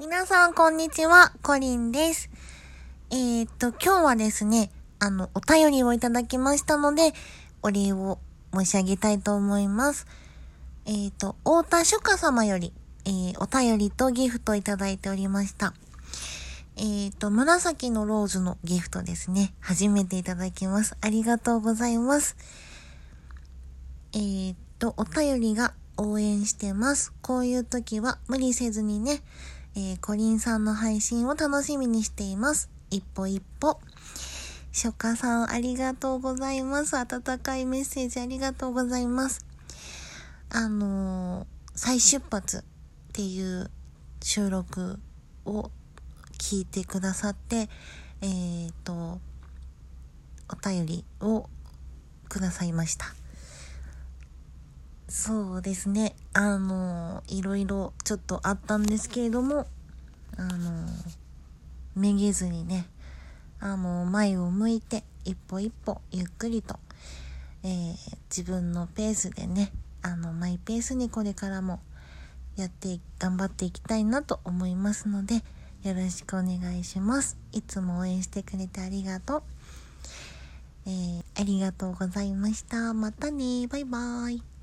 皆さん、こんにちは。コリンです。えー、っと、今日はですね、あの、お便りをいただきましたので、お礼を申し上げたいと思います。えー、っと、太田書家様より、えー、お便りとギフトいただいておりました。えー、っと、紫のローズのギフトですね。初めていただきます。ありがとうございます。え、っと、お便りが応援してます。こういう時は無理せずにね、えー、コリンさんの配信を楽しみにしています。一歩一歩。初夏さんありがとうございます。温かいメッセージありがとうございます。あのー、再出発っていう収録を聞いてくださって、えっ、ー、と、お便りをくださいました。そうですね。あの、いろいろちょっとあったんですけれども、あの、めげずにね、あの、前を向いて、一歩一歩、ゆっくりと、えー、自分のペースでね、あの、マイペースにこれからもやって、頑張っていきたいなと思いますので、よろしくお願いします。いつも応援してくれてありがとう。えー、ありがとうございました。またねバイバーイ。